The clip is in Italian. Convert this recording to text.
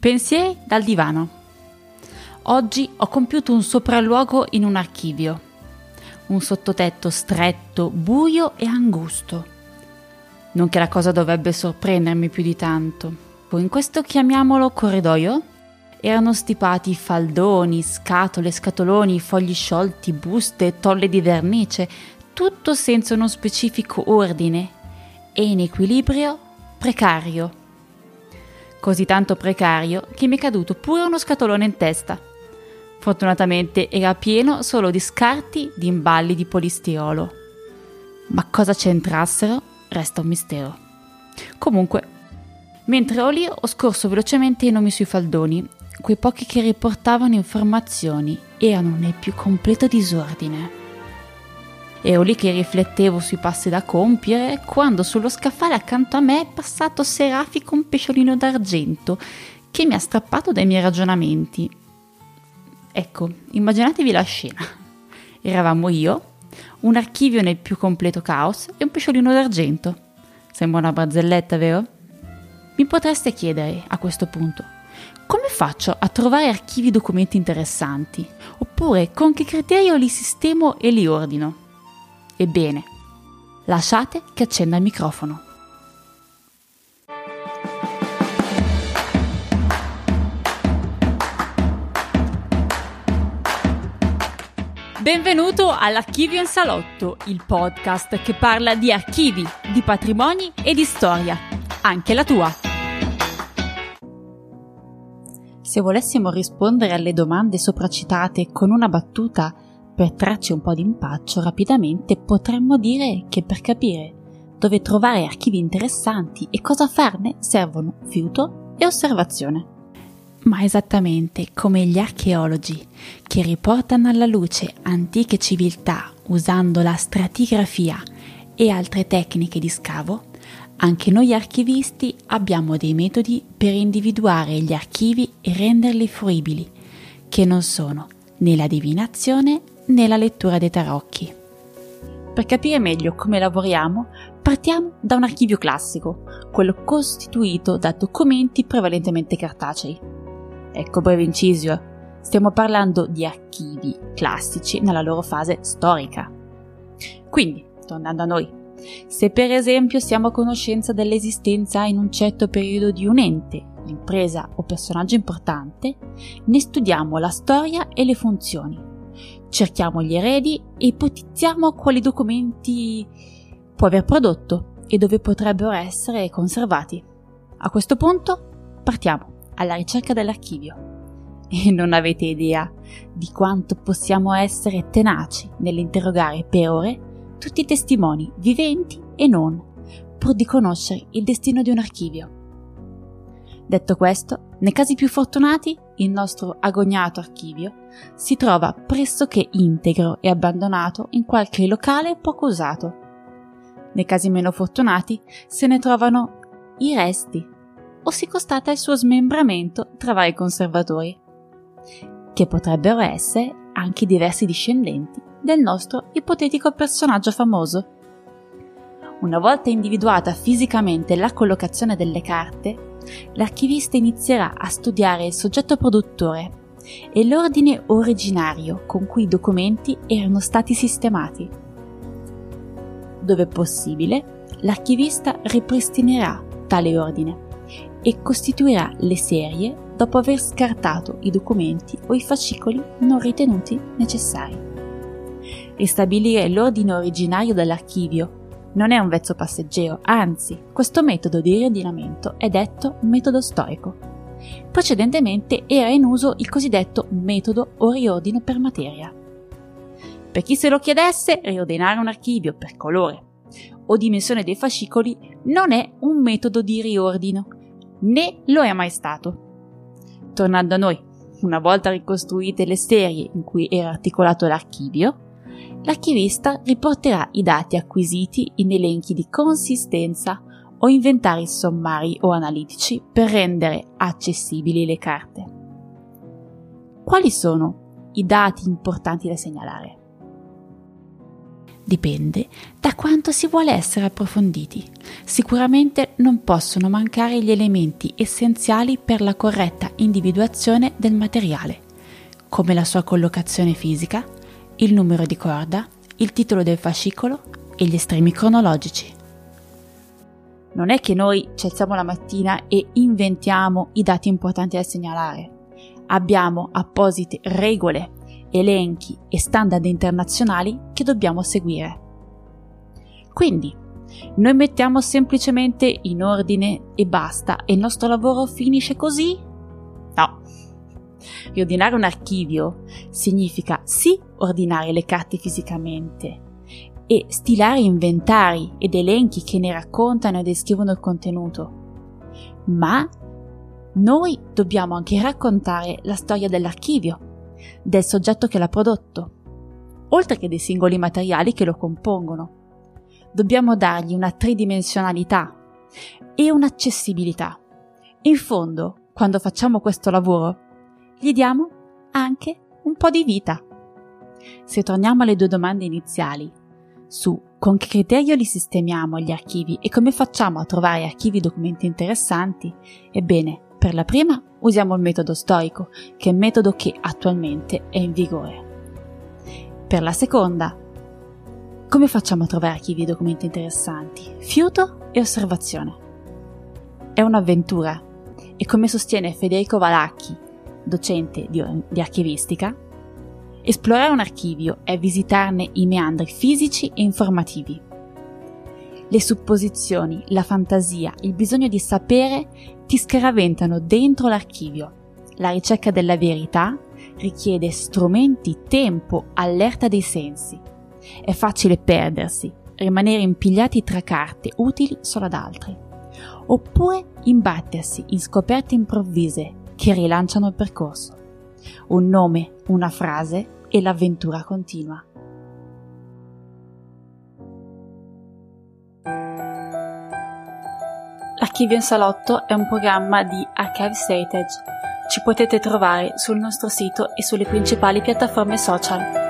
Pensieri dal divano. Oggi ho compiuto un sopralluogo in un archivio. Un sottotetto stretto, buio e angusto. Non che la cosa dovrebbe sorprendermi più di tanto. In questo chiamiamolo corridoio erano stipati faldoni, scatole, scatoloni, fogli sciolti, buste, tolle di vernice, tutto senza uno specifico ordine e in equilibrio precario così tanto precario che mi è caduto pure uno scatolone in testa. Fortunatamente era pieno solo di scarti di imballi di polistirolo. Ma cosa c'entrassero resta un mistero. Comunque, mentre ero lì ho scorso velocemente i nomi sui faldoni, quei pochi che riportavano informazioni erano nel più completo disordine. Ero lì che riflettevo sui passi da compiere quando sullo scaffale accanto a me è passato Serafico un pesciolino d'argento che mi ha strappato dai miei ragionamenti. Ecco, immaginatevi la scena. Eravamo io, un archivio nel più completo caos e un pesciolino d'argento. Sembra una barzelletta, vero? Mi potreste chiedere a questo punto come faccio a trovare archivi documenti interessanti? Oppure con che criterio li sistemo e li ordino? Ebbene, lasciate che accenda il microfono. Benvenuto all'Archivio in Salotto, il podcast che parla di archivi, di patrimoni e di storia, anche la tua. Se volessimo rispondere alle domande sopracitate con una battuta, per trarci un po' di impaccio rapidamente potremmo dire che per capire dove trovare archivi interessanti e cosa farne servono fiuto e osservazione. Ma esattamente come gli archeologi che riportano alla luce antiche civiltà usando la stratigrafia e altre tecniche di scavo, anche noi archivisti abbiamo dei metodi per individuare gli archivi e renderli fruibili, che non sono né la divinazione nella lettura dei tarocchi. Per capire meglio come lavoriamo, partiamo da un archivio classico, quello costituito da documenti prevalentemente cartacei. Ecco breve inciso, stiamo parlando di archivi classici nella loro fase storica. Quindi, tornando a noi, se per esempio siamo a conoscenza dell'esistenza in un certo periodo di un ente, impresa o personaggio importante, ne studiamo la storia e le funzioni cerchiamo gli eredi e ipotizziamo quali documenti può aver prodotto e dove potrebbero essere conservati. A questo punto partiamo alla ricerca dell'archivio. E non avete idea di quanto possiamo essere tenaci nell'interrogare per ore tutti i testimoni, viventi e non, pur di conoscere il destino di un archivio. Detto questo, nei casi più fortunati, il nostro agognato archivio si trova pressoché integro e abbandonato in qualche locale poco usato. Nei casi meno fortunati se ne trovano i resti o si constata il suo smembramento tra vari conservatori, che potrebbero essere anche diversi discendenti del nostro ipotetico personaggio famoso. Una volta individuata fisicamente la collocazione delle carte, l'archivista inizierà a studiare il soggetto produttore e l'ordine originario con cui i documenti erano stati sistemati. Dove possibile, l'archivista ripristinerà tale ordine e costituirà le serie dopo aver scartato i documenti o i fascicoli non ritenuti necessari. Ristabilire l'ordine originario dell'archivio non è un vezzo passeggero, anzi, questo metodo di riordinamento è detto metodo storico. Precedentemente era in uso il cosiddetto metodo o riordino per materia. Per chi se lo chiedesse, riordinare un archivio per colore o dimensione dei fascicoli non è un metodo di riordino, né lo è mai stato. Tornando a noi, una volta ricostruite le serie in cui era articolato l'archivio, l'archivista riporterà i dati acquisiti in elenchi di consistenza o inventari sommari o analitici per rendere accessibili le carte. Quali sono i dati importanti da segnalare? dipende da quanto si vuole essere approfonditi. Sicuramente non possono mancare gli elementi essenziali per la corretta individuazione del materiale, come la sua collocazione fisica, il numero di corda, il titolo del fascicolo e gli estremi cronologici. Non è che noi ci alziamo la mattina e inventiamo i dati importanti da segnalare. Abbiamo apposite regole elenchi e standard internazionali che dobbiamo seguire. Quindi, noi mettiamo semplicemente in ordine e basta e il nostro lavoro finisce così? No. Riordinare un archivio significa sì ordinare le carte fisicamente e stilare inventari ed elenchi che ne raccontano e descrivono il contenuto, ma noi dobbiamo anche raccontare la storia dell'archivio del soggetto che l'ha prodotto, oltre che dei singoli materiali che lo compongono. Dobbiamo dargli una tridimensionalità e un'accessibilità. In fondo, quando facciamo questo lavoro, gli diamo anche un po' di vita. Se torniamo alle due domande iniziali, su con che criterio li sistemiamo gli archivi e come facciamo a trovare archivi e documenti interessanti, ebbene, per la prima usiamo il metodo storico, che è il metodo che attualmente è in vigore. Per la seconda, come facciamo a trovare archivi e documenti interessanti? Fiuto e osservazione. È un'avventura e come sostiene Federico Valacchi, docente di, di archivistica, esplorare un archivio è visitarne i meandri fisici e informativi le supposizioni, la fantasia, il bisogno di sapere ti scaraventano dentro l'archivio. La ricerca della verità richiede strumenti, tempo, allerta dei sensi. È facile perdersi, rimanere impigliati tra carte utili solo ad altri, oppure imbattersi in scoperte improvvise che rilanciano il percorso. Un nome, una frase e l'avventura continua. Archivio in Salotto è un programma di Archives Heritage. Ci potete trovare sul nostro sito e sulle principali piattaforme social.